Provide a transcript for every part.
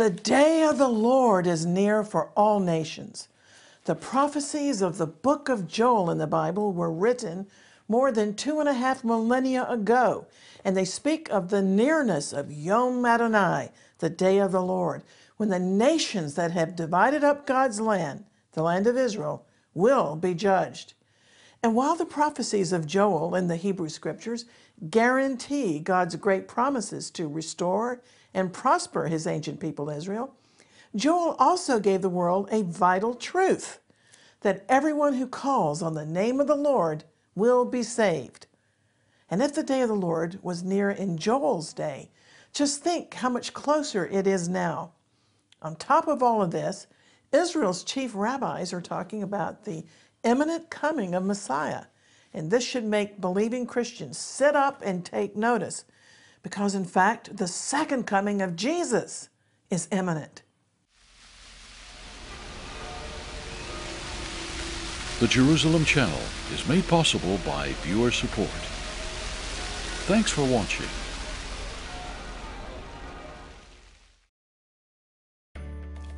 The day of the Lord is near for all nations. The prophecies of the book of Joel in the Bible were written more than two and a half millennia ago, and they speak of the nearness of Yom Adonai, the day of the Lord, when the nations that have divided up God's land, the land of Israel, will be judged. And while the prophecies of Joel in the Hebrew scriptures guarantee God's great promises to restore and prosper his ancient people Israel, Joel also gave the world a vital truth that everyone who calls on the name of the Lord will be saved. And if the day of the Lord was near in Joel's day, just think how much closer it is now. On top of all of this, Israel's chief rabbis are talking about the imminent coming of Messiah. And this should make believing Christians sit up and take notice because, in fact, the second coming of Jesus is imminent. The Jerusalem Channel is made possible by viewer support. Thanks for watching.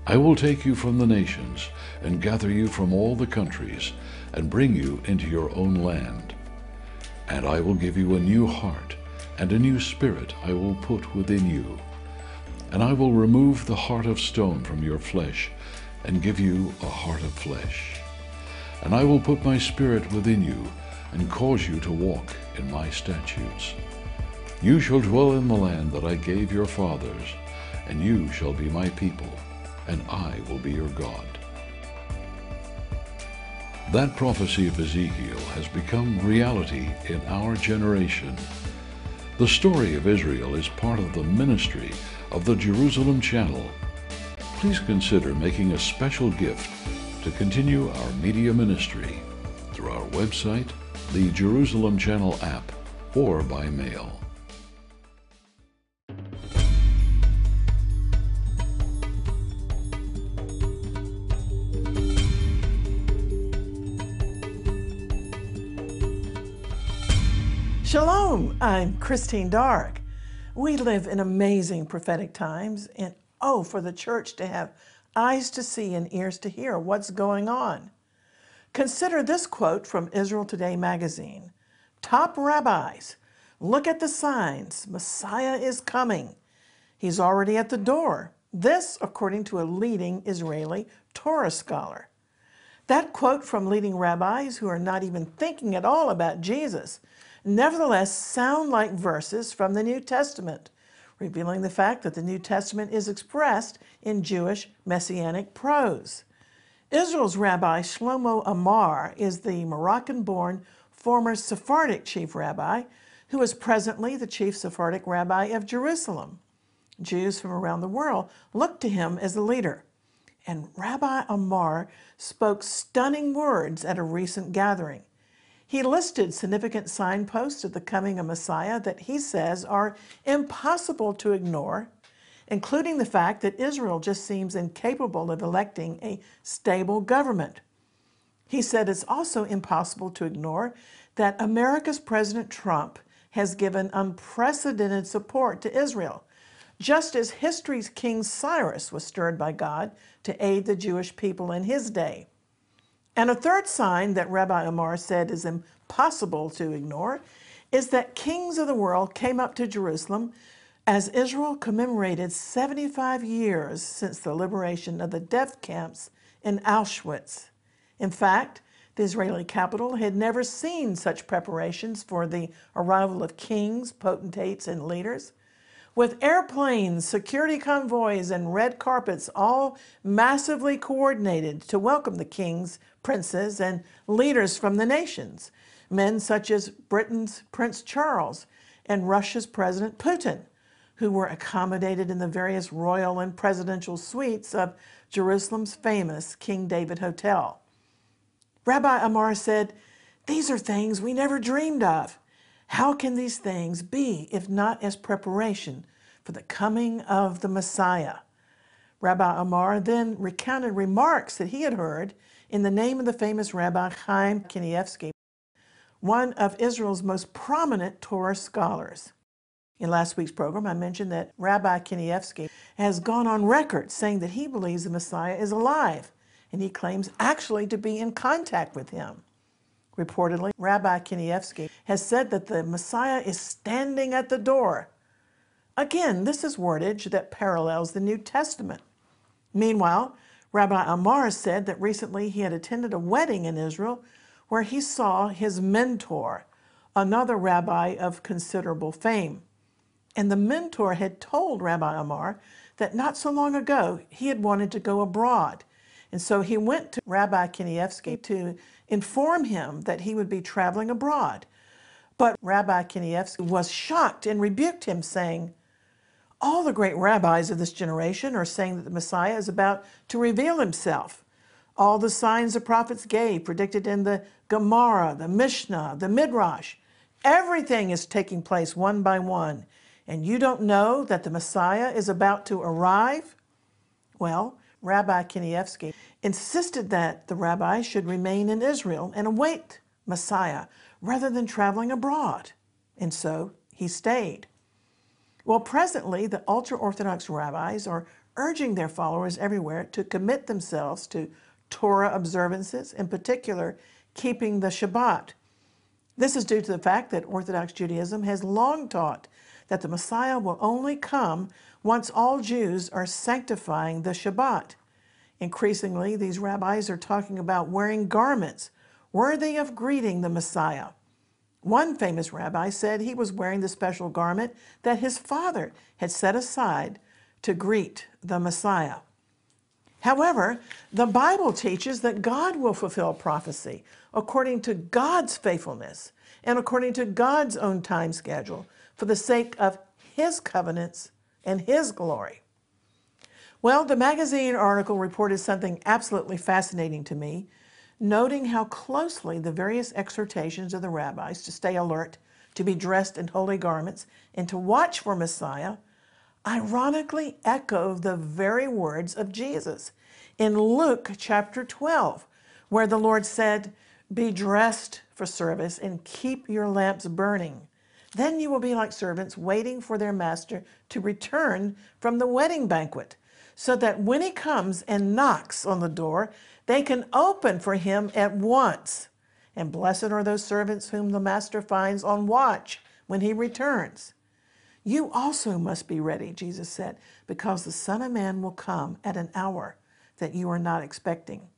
I will take you from the nations and gather you from all the countries and bring you into your own land. And I will give you a new heart and a new spirit I will put within you. And I will remove the heart of stone from your flesh and give you a heart of flesh. And I will put my spirit within you and cause you to walk in my statutes. You shall dwell in the land that I gave your fathers, and you shall be my people and I will be your God. That prophecy of Ezekiel has become reality in our generation. The story of Israel is part of the ministry of the Jerusalem Channel. Please consider making a special gift to continue our media ministry through our website, the Jerusalem Channel app, or by mail. I'm Christine Darg. We live in amazing prophetic times, and oh, for the church to have eyes to see and ears to hear what's going on. Consider this quote from Israel Today magazine Top rabbis, look at the signs. Messiah is coming. He's already at the door. This, according to a leading Israeli Torah scholar. That quote from leading rabbis who are not even thinking at all about Jesus nevertheless sound like verses from the New Testament, revealing the fact that the New Testament is expressed in Jewish messianic prose. Israel's Rabbi Shlomo Amar is the Moroccan-born former Sephardic chief rabbi who is presently the chief Sephardic rabbi of Jerusalem. Jews from around the world look to him as a leader. And Rabbi Amar spoke stunning words at a recent gathering. He listed significant signposts of the coming of Messiah that he says are impossible to ignore, including the fact that Israel just seems incapable of electing a stable government. He said it's also impossible to ignore that America's President Trump has given unprecedented support to Israel, just as history's King Cyrus was stirred by God to aid the Jewish people in his day. And a third sign that Rabbi Amar said is impossible to ignore is that kings of the world came up to Jerusalem as Israel commemorated 75 years since the liberation of the death camps in Auschwitz. In fact, the Israeli capital had never seen such preparations for the arrival of kings, potentates, and leaders. With airplanes, security convoys, and red carpets all massively coordinated to welcome the kings, princes, and leaders from the nations, men such as Britain's Prince Charles and Russia's President Putin, who were accommodated in the various royal and presidential suites of Jerusalem's famous King David Hotel. Rabbi Amar said, These are things we never dreamed of. How can these things be if not as preparation for the coming of the Messiah? Rabbi Amar then recounted remarks that he had heard in the name of the famous Rabbi Chaim Kanievsky, one of Israel's most prominent Torah scholars. In last week's program, I mentioned that Rabbi Kanievsky has gone on record saying that he believes the Messiah is alive, and he claims actually to be in contact with him. Reportedly, Rabbi Kanievsky has said that the Messiah is standing at the door. Again, this is wordage that parallels the New Testament. Meanwhile, Rabbi Amar said that recently he had attended a wedding in Israel where he saw his mentor, another rabbi of considerable fame. And the mentor had told Rabbi Amar that not so long ago he had wanted to go abroad. And so he went to Rabbi Kanievsky to inform him that he would be traveling abroad. But Rabbi Kanievsky was shocked and rebuked him, saying, All the great rabbis of this generation are saying that the Messiah is about to reveal himself. All the signs the prophets gave, predicted in the Gemara, the Mishnah, the Midrash, everything is taking place one by one and you don't know that the Messiah is about to arrive? Well, Rabbi Kanievsky insisted that the rabbi should remain in Israel and await Messiah rather than traveling abroad. And so he stayed. Well, presently, the ultra Orthodox rabbis are urging their followers everywhere to commit themselves to Torah observances, in particular, keeping the Shabbat. This is due to the fact that Orthodox Judaism has long taught that the Messiah will only come once all Jews are sanctifying the Shabbat. Increasingly, these rabbis are talking about wearing garments worthy of greeting the Messiah. One famous rabbi said he was wearing the special garment that his father had set aside to greet the Messiah. However, the Bible teaches that God will fulfill prophecy according to God's faithfulness and according to God's own time schedule for the sake of his covenants and his glory. Well, the magazine article reported something absolutely fascinating to me, noting how closely the various exhortations of the rabbis to stay alert, to be dressed in holy garments, and to watch for Messiah ironically echo the very words of Jesus in Luke chapter 12, where the Lord said, Be dressed for service and keep your lamps burning then you will be like servants waiting for their master to return from the wedding banquet, so that when he comes and knocks on the door, they can open for him at once. And blessed are those servants whom the master finds on watch when he returns. You also must be ready, Jesus said, because the Son of Man will come at an hour that you are not expecting.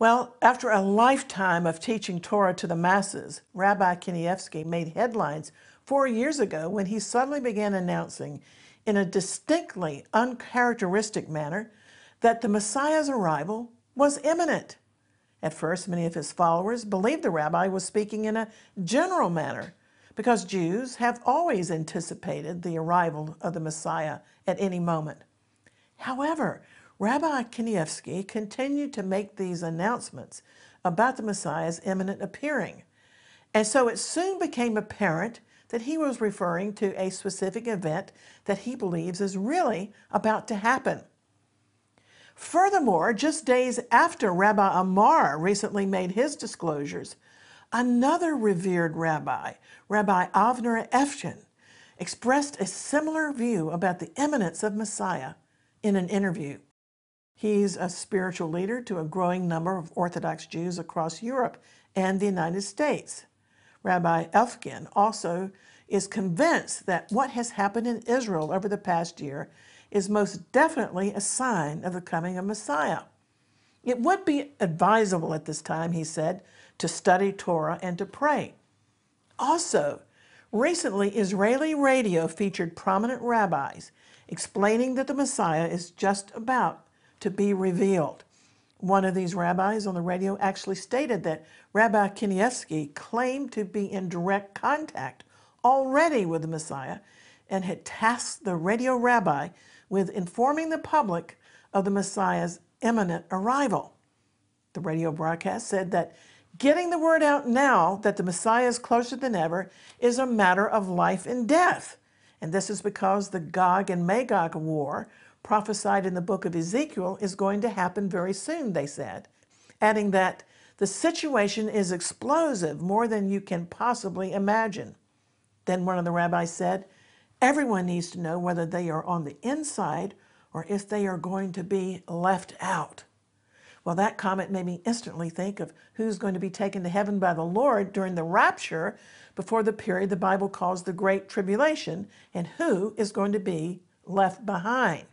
Well, after a lifetime of teaching Torah to the masses, Rabbi Kanievsky made headlines four years ago when he suddenly began announcing in a distinctly uncharacteristic manner that the Messiah's arrival was imminent. At first, many of his followers believed the rabbi was speaking in a general manner because Jews have always anticipated the arrival of the Messiah at any moment. However, Rabbi Kanievsky continued to make these announcements about the Messiah's imminent appearing. And so it soon became apparent that he was referring to a specific event that he believes is really about to happen. Furthermore, just days after Rabbi Amar recently made his disclosures, another revered rabbi, Rabbi Avner Efshin, expressed a similar view about the imminence of Messiah in an interview. He's a spiritual leader to a growing number of Orthodox Jews across Europe and the United States. Rabbi Efshin also is convinced that what has happened in Israel over the past year is most definitely a sign of the coming of Messiah. It would be advisable at this time, he said, to study Torah and to pray. Also, recently Israeli radio featured prominent rabbis explaining that the Messiah is just about to be revealed. One of these rabbis on the radio actually stated that Rabbi Kanievsky claimed to be in direct contact already with the Messiah and had tasked the radio rabbi with informing the public of the Messiah's imminent arrival. The radio broadcast said that getting the word out now that the Messiah is closer than ever is a matter of life and death. And this is because the Gog and Magog war prophesied in the book of Ezekiel is going to happen very soon, they said, adding that the situation is explosive, more than you can possibly imagine. Then one of the rabbis said, Everyone needs to know whether they are on the inside or if they are going to be left out. Well, that comment made me instantly think of who's going to be taken to heaven by the Lord during the rapture before the period the Bible calls the Great Tribulation and who is going to be left behind.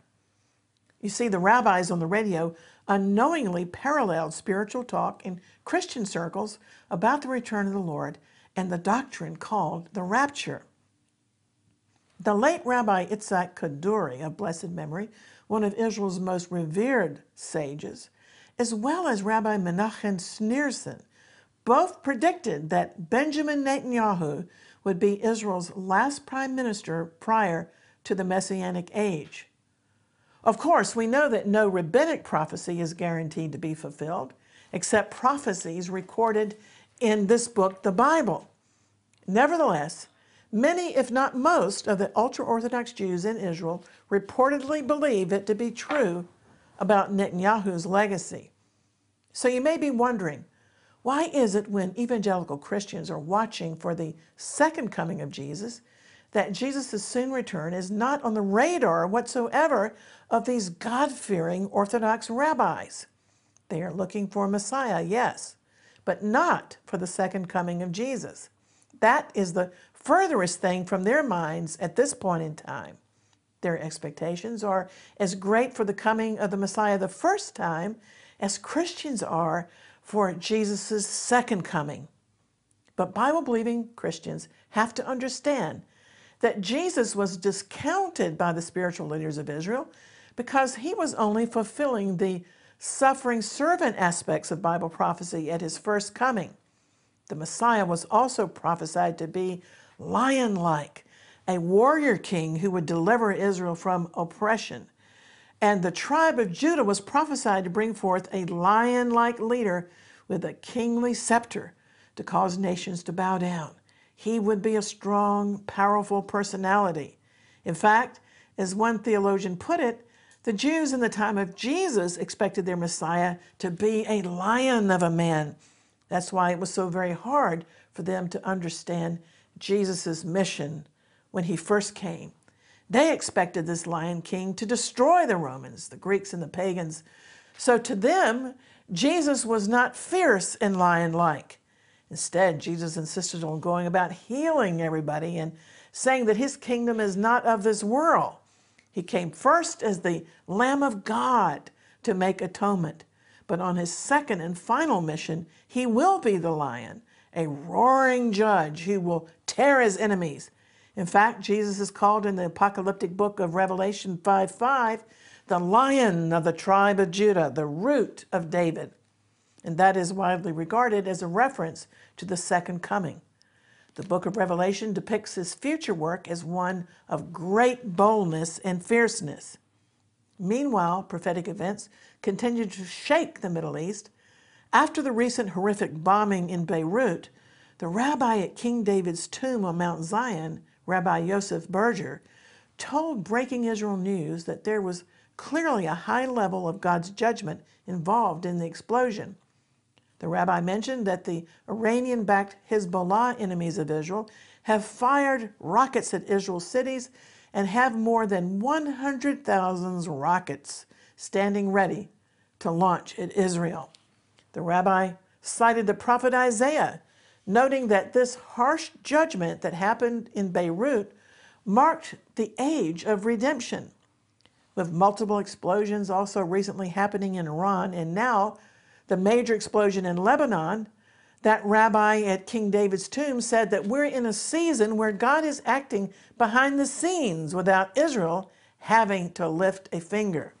You see, the rabbis on the radio unknowingly paralleled spiritual talk in Christian circles about the return of the Lord and the doctrine called the rapture. The late Rabbi Itzhak Kaduri of blessed memory, one of Israel's most revered sages, as well as Rabbi Menachem Schneerson, both predicted that Benjamin Netanyahu would be Israel's last prime minister prior to the Messianic age. Of course, we know that no rabbinic prophecy is guaranteed to be fulfilled, except prophecies recorded in this book, the Bible. Nevertheless, many, if not most, of the ultra Orthodox Jews in Israel reportedly believe it to be true about Netanyahu's legacy. So you may be wondering, why is it when evangelical Christians are watching for the second coming of Jesus that Jesus' soon return is not on the radar whatsoever of these God-fearing Orthodox rabbis? They are looking for Messiah, yes, but not for the second coming of Jesus. That is the furthest thing from their minds at this point in time. Their expectations are as great for the coming of the Messiah the first time as Christians are for Jesus' second coming. But Bible believing Christians have to understand that Jesus was discounted by the spiritual leaders of Israel because he was only fulfilling the suffering servant aspects of Bible prophecy at his first coming. The Messiah was also prophesied to be lion like, a warrior king who would deliver Israel from oppression. And the tribe of Judah was prophesied to bring forth a lion like leader with a kingly scepter to cause nations to bow down. He would be a strong, powerful personality. In fact, as one theologian put it, the Jews in the time of Jesus expected their Messiah to be a lion of a man. That's why it was so very hard for them to understand Jesus' mission when he first came. They expected this lion king to destroy the Romans, the Greeks and the pagans. So to them, Jesus was not fierce and lion-like. Instead, Jesus insisted on going about healing everybody and saying that his kingdom is not of this world. He came first as the Lamb of God to make atonement. But on his second and final mission, he will be the lion, a roaring judge who will tear his enemies in fact, Jesus is called in the apocalyptic book of Revelation 5 5 the lion of the tribe of Judah, the root of David. And that is widely regarded as a reference to the second coming. The book of Revelation depicts his future work as one of great boldness and fierceness. Meanwhile, prophetic events continue to shake the Middle East. After the recent horrific bombing in Beirut, the rabbi at King David's tomb on Mount Zion Rabbi Yosef Berger, told Breaking Israel News that there was clearly a high level of God's judgment involved in the explosion. The rabbi mentioned that the Iranian-backed Hezbollah enemies of Israel have fired rockets at Israel's cities and have more than 100,000 rockets standing ready to launch at Israel. The rabbi cited the prophet Isaiah noting that this harsh judgment that happened in Beirut marked the age of redemption, with multiple explosions also recently happening in Iran, and now the major explosion in Lebanon, that rabbi at King David's tomb said that we're in a season where God is acting behind the scenes without Israel having to lift a finger.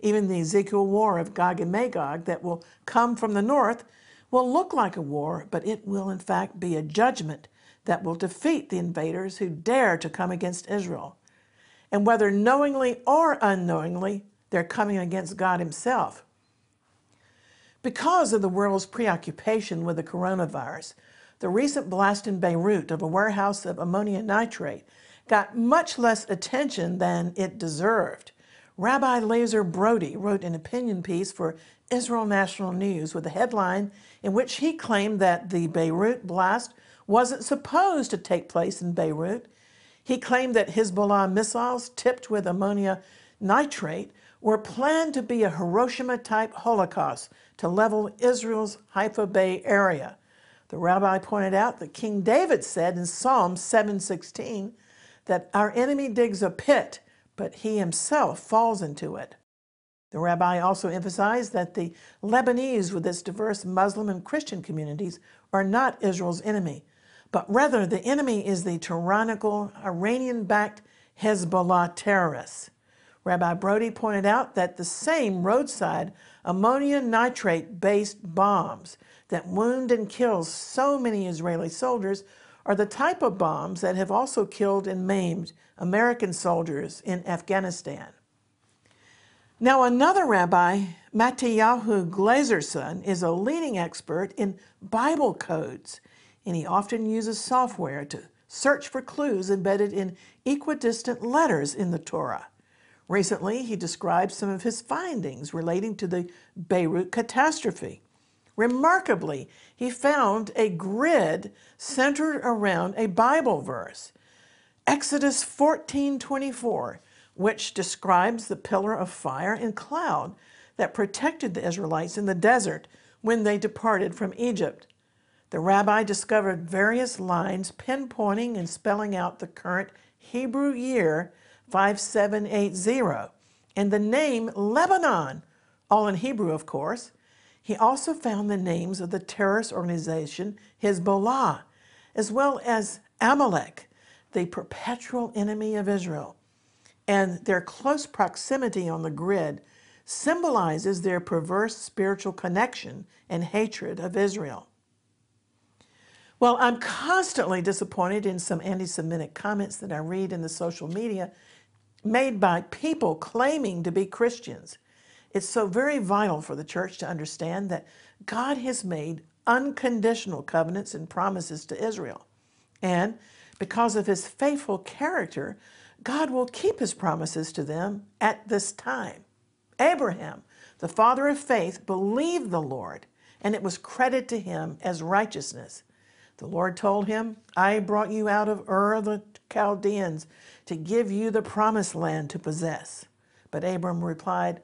Even the Ezekiel war of Gog and Magog that will come from the north will look like a war, but it will in fact be a judgment that will defeat the invaders who dare to come against Israel. And whether knowingly or unknowingly, they're coming against God himself. Because of the world's preoccupation with the coronavirus, the recent blast in Beirut of a warehouse of ammonia nitrate got much less attention than it deserved. Rabbi Lazer Brody wrote an opinion piece for Israel National News with a headline in which he claimed that the Beirut blast wasn't supposed to take place in Beirut. He claimed that Hezbollah missiles tipped with ammonia nitrate were planned to be a Hiroshima type Holocaust to level Israel's Haifa Bay area. The rabbi pointed out that King David said in Psalm 7:16 that our enemy digs a pit, but he himself falls into it. The rabbi also emphasized that the Lebanese, with its diverse Muslim and Christian communities, are not Israel's enemy, but rather the enemy is the tyrannical Iranian backed Hezbollah terrorists. Rabbi Brody pointed out that the same roadside ammonia nitrate based bombs that wound and kill so many Israeli soldiers are the type of bombs that have also killed and maimed American soldiers in Afghanistan. Now, another rabbi, Mattiyahu Glazerson, is a leading expert in Bible codes, and he often uses software to search for clues embedded in equidistant letters in the Torah. Recently, he described some of his findings relating to the Beirut catastrophe. Remarkably, he found a grid centered around a Bible verse, Exodus 14:24, which describes the pillar of fire and cloud that protected the Israelites in the desert when they departed from Egypt. The rabbi discovered various lines pinpointing and spelling out the current Hebrew year 5780 and the name Lebanon, all in Hebrew, of course. He also found the names of the terrorist organization Hezbollah, as well as Amalek, the perpetual enemy of Israel and their close proximity on the grid symbolizes their perverse spiritual connection and hatred of Israel. Well, I'm constantly disappointed in some anti Semitic comments that I read in the social media made by people claiming to be Christians. It's so very vital for the church to understand that God has made unconditional covenants and promises to Israel. And because of his faithful character, God will keep his promises to them at this time. Abraham, the father of faith, believed the Lord, and it was credited to him as righteousness. The Lord told him, I brought you out of Ur of the Chaldeans to give you the promised land to possess. But Abram replied,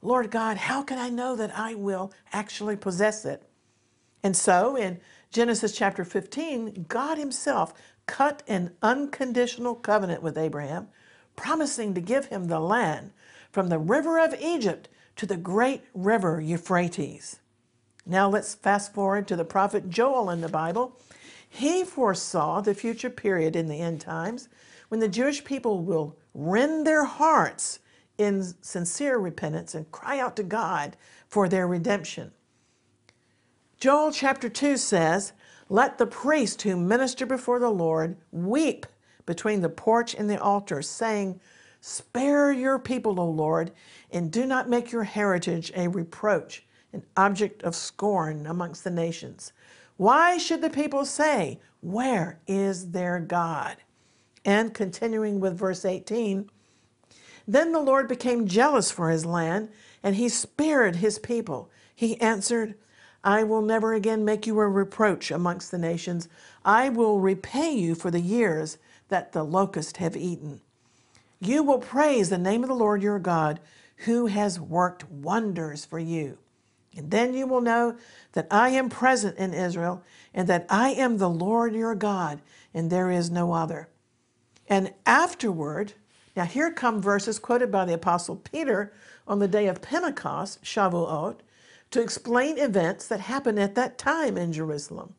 Lord God, how can I know that I will actually possess it? And so in Genesis chapter 15, God himself cut an unconditional covenant with Abraham, promising to give him the land from the river of Egypt to the great river Euphrates. Now let's fast forward to the prophet Joel in the Bible. He foresaw the future period in the end times when the Jewish people will rend their hearts in sincere repentance and cry out to God for their redemption. Joel chapter 2 says, let the priest who minister before the Lord weep between the porch and the altar, saying, Spare your people, O Lord, and do not make your heritage a reproach, an object of scorn amongst the nations. Why should the people say, Where is their God? And continuing with verse 18, then the Lord became jealous for his land, and he spared his people. He answered, I will never again make you a reproach amongst the nations. I will repay you for the years that the locusts have eaten. You will praise the name of the Lord your God, who has worked wonders for you. And then you will know that I am present in Israel, and that I am the Lord your God, and there is no other. And afterward, now here come verses quoted by the Apostle Peter on the day of Pentecost, Shavuot, to explain events that happened at that time in Jerusalem.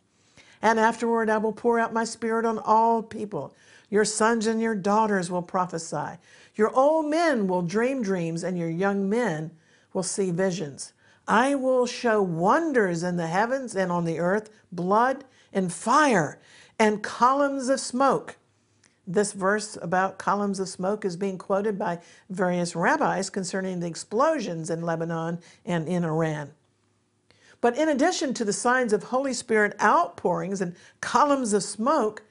And afterward, I will pour out my spirit on all people. Your sons and your daughters will prophesy. Your old men will dream dreams, and your young men will see visions. I will show wonders in the heavens and on the earth, blood and fire and columns of smoke. This verse about columns of smoke is being quoted by various rabbis concerning the explosions in Lebanon and in Iran. But in addition to the signs of Holy Spirit outpourings and columns of smoke,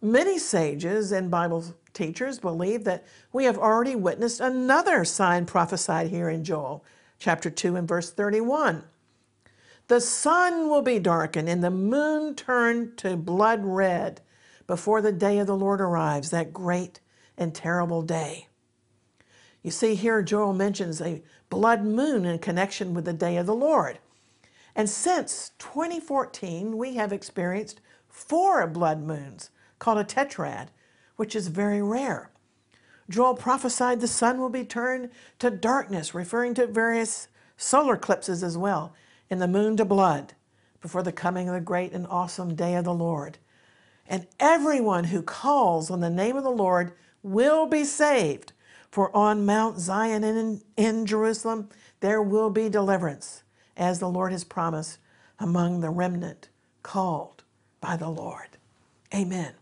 many sages and Bible teachers believe that we have already witnessed another sign prophesied here in Joel chapter 2 and verse 31. The sun will be darkened and the moon turned to blood red before the day of the Lord arrives, that great and terrible day. You see, here Joel mentions a blood moon in connection with the day of the Lord. And since 2014, we have experienced four blood moons called a tetrad, which is very rare. Joel prophesied the sun will be turned to darkness, referring to various solar eclipses as well, and the moon to blood before the coming of the great and awesome day of the Lord. And everyone who calls on the name of the Lord will be saved. For on Mount Zion and in, in Jerusalem there will be deliverance, as the Lord has promised among the remnant called by the Lord. Amen.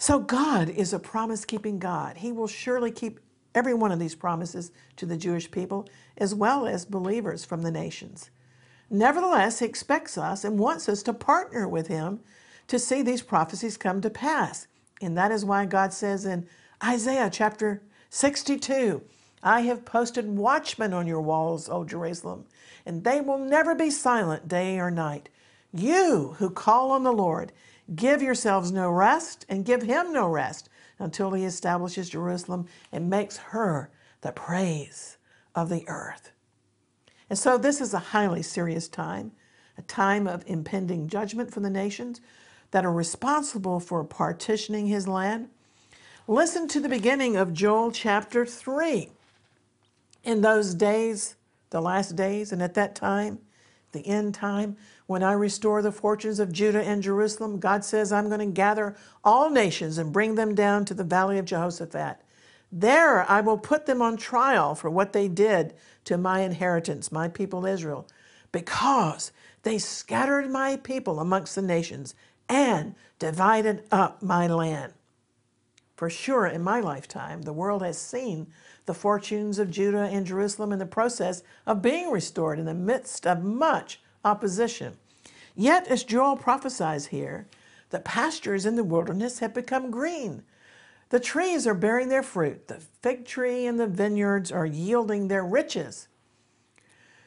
So God is a promise keeping God. He will surely keep every one of these promises to the Jewish people as well as believers from the nations. Nevertheless, He expects us and wants us to partner with Him to see these prophecies come to pass. And that is why God says in Isaiah chapter 62 I have posted watchmen on your walls, O Jerusalem, and they will never be silent day or night. You who call on the Lord, give yourselves no rest and give him no rest until he establishes Jerusalem and makes her the praise of the earth. And so this is a highly serious time, a time of impending judgment for the nations that are responsible for partitioning his land. Listen to the beginning of Joel chapter 3. In those days, the last days, and at that time, the end time, when I restore the fortunes of Judah and Jerusalem, God says, I'm going to gather all nations and bring them down to the valley of Jehoshaphat. There I will put them on trial for what they did to my inheritance, my people Israel, because they scattered my people amongst the nations and divided up my land. For sure, in my lifetime, the world has seen the fortunes of Judah and Jerusalem in the process of being restored in the midst of much opposition. Yet, as Joel prophesies here, the pastures in the wilderness have become green. The trees are bearing their fruit. The fig tree and the vineyards are yielding their riches.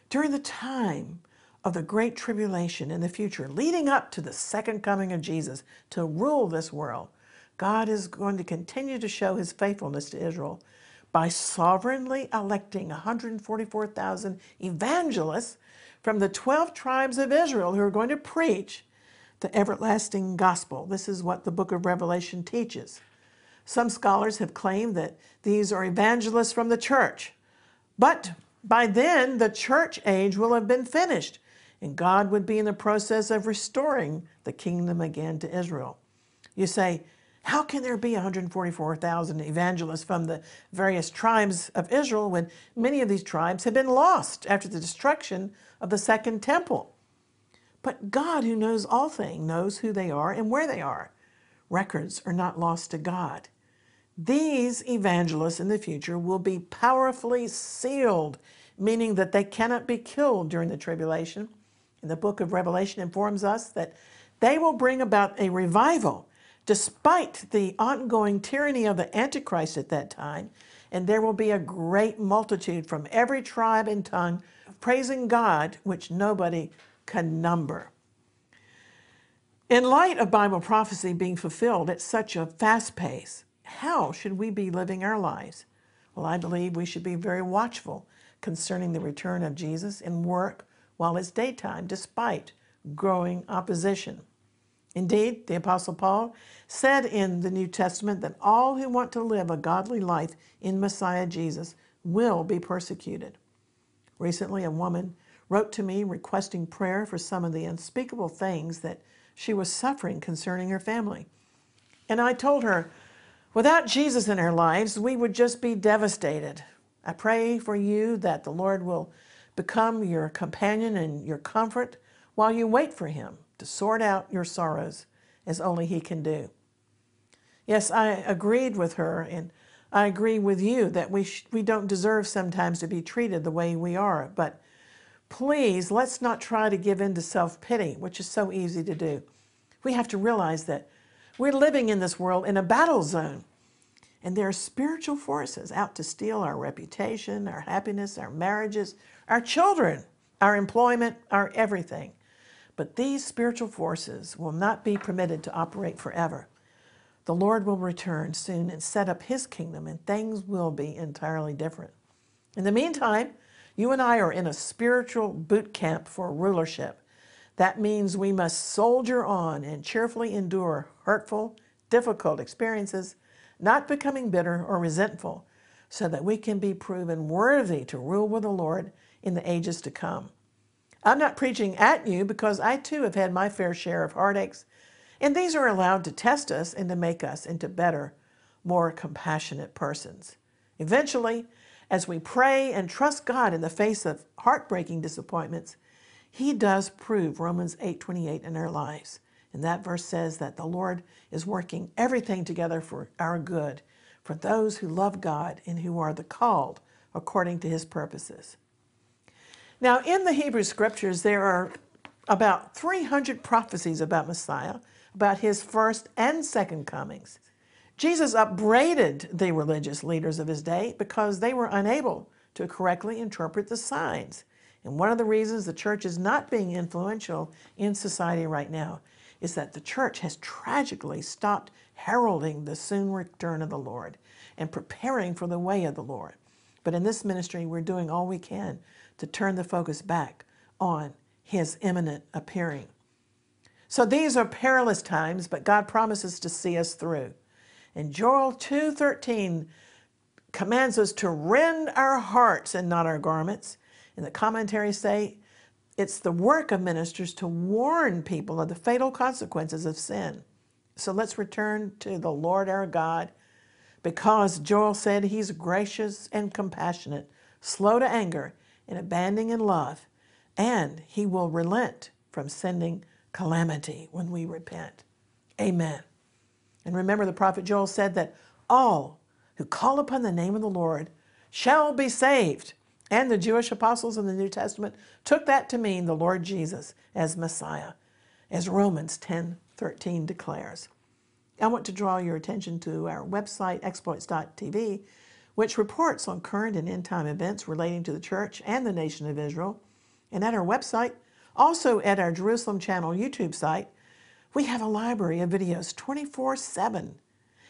During the time of the great tribulation in the future, leading up to the second coming of Jesus to rule this world, God is going to continue to show his faithfulness to Israel by sovereignly electing 144,000 evangelists from the 12 tribes of Israel who are going to preach the everlasting gospel. This is what the book of Revelation teaches. Some scholars have claimed that these are evangelists from the church. But by then, the church age will have been finished, and God would be in the process of restoring the kingdom again to Israel. You say, how can there be 144,000 evangelists from the various tribes of Israel when many of these tribes have been lost after the destruction of the second temple? But God, who knows all things, knows who they are and where they are. Records are not lost to God. These evangelists in the future will be powerfully sealed, meaning that they cannot be killed during the tribulation. And the book of Revelation informs us that they will bring about a revival despite the ongoing tyranny of the Antichrist at that time, and there will be a great multitude from every tribe and tongue praising God, which nobody can number. In light of Bible prophecy being fulfilled at such a fast pace, how should we be living our lives? Well, I believe we should be very watchful concerning the return of Jesus and work while it's daytime, despite growing opposition. Indeed, the Apostle Paul said in the New Testament that all who want to live a godly life in Messiah Jesus will be persecuted. Recently, a woman wrote to me requesting prayer for some of the unspeakable things that she was suffering concerning her family. And I told her, without Jesus in our lives, we would just be devastated. I pray for you that the Lord will become your companion and your comfort while you wait for him to sort out your sorrows as only He can do. Yes, I agreed with her, and I agree with you that we, we don't deserve sometimes to be treated the way we are. But please, let's not try to give in to self pity, which is so easy to do. We have to realize that we're living in this world in a battle zone. And there are spiritual forces out to steal our reputation, our happiness, our marriages, our children, our employment, our everything. But these spiritual forces will not be permitted to operate forever. the Lord will return soon and set up his kingdom, and things will be entirely different. In the meantime, you and I are in a spiritual boot camp for rulership. That means we must soldier on and cheerfully endure hurtful, difficult experiences, not becoming bitter or resentful, so that we can be proven worthy to rule with the Lord in the ages to come. I'm not preaching at you because I too have had my fair share of heartaches, and these are allowed to test us and to make us into better, more compassionate persons. Eventually, as we pray and trust God in the face of heartbreaking disappointments, he does prove Romans 8:28 in our lives. And that verse says that the Lord is working everything together for our good, for those who love God and who are the called according to his purposes. Now, in the Hebrew scriptures, there are about 300 prophecies about Messiah, about his first and second comings. Jesus upbraided the religious leaders of his day because they were unable to correctly interpret the signs. And one of the reasons the church is not being influential in society right now is that the church has tragically stopped heralding the soon return of the Lord and preparing for the way of the Lord. But in this ministry, we're doing all we can to turn the focus back on his imminent appearing. So these are perilous times, but God promises to see us through. And Joel 2:13 commands us to rend our hearts and not our garments. And the commentaries say it's the work of ministers to warn people of the fatal consequences of sin. So let's return to the Lord our God because Joel said he's gracious and compassionate, slow to anger, and abandoning in love, and he will relent from sending calamity when we repent. Amen. And remember, the prophet Joel said that all who call upon the name of the Lord shall be saved. And the Jewish apostles in the New Testament took that to mean the Lord Jesus as Messiah, as Romans 10 13 declares. I want to draw your attention to our website, exploits.tv, which reports on current and end time events relating to the church and the nation of Israel. And at our website, also at our Jerusalem Channel YouTube site, we have a library of videos 24 7.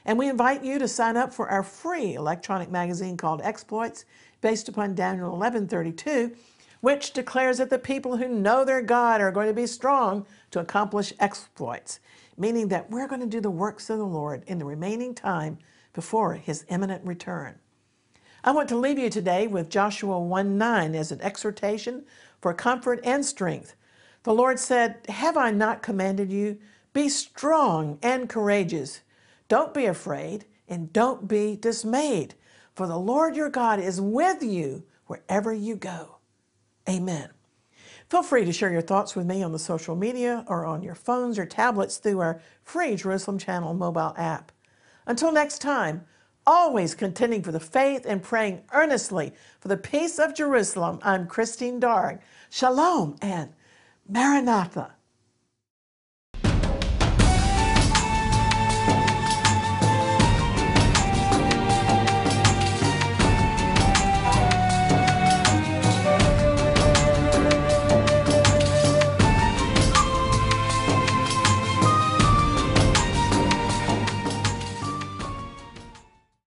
And we invite you to sign up for our free electronic magazine called Exploits, based upon Daniel 11:32, which declares that the people who know their God are going to be strong to accomplish exploits, meaning that we're going to do the works of the Lord in the remaining time before his imminent return. I want to leave you today with Joshua 1:9 as an exhortation for comfort and strength. The Lord said, Have I not commanded you? Be strong and courageous. Don't be afraid and don't be dismayed, for the Lord your God is with you wherever you go. Amen. Feel free to share your thoughts with me on the social media or on your phones or tablets through our free Jerusalem Channel mobile app. Until next time, always contending for the faith and praying earnestly for the peace of Jerusalem, I'm Christine Darg. Shalom and Maranatha.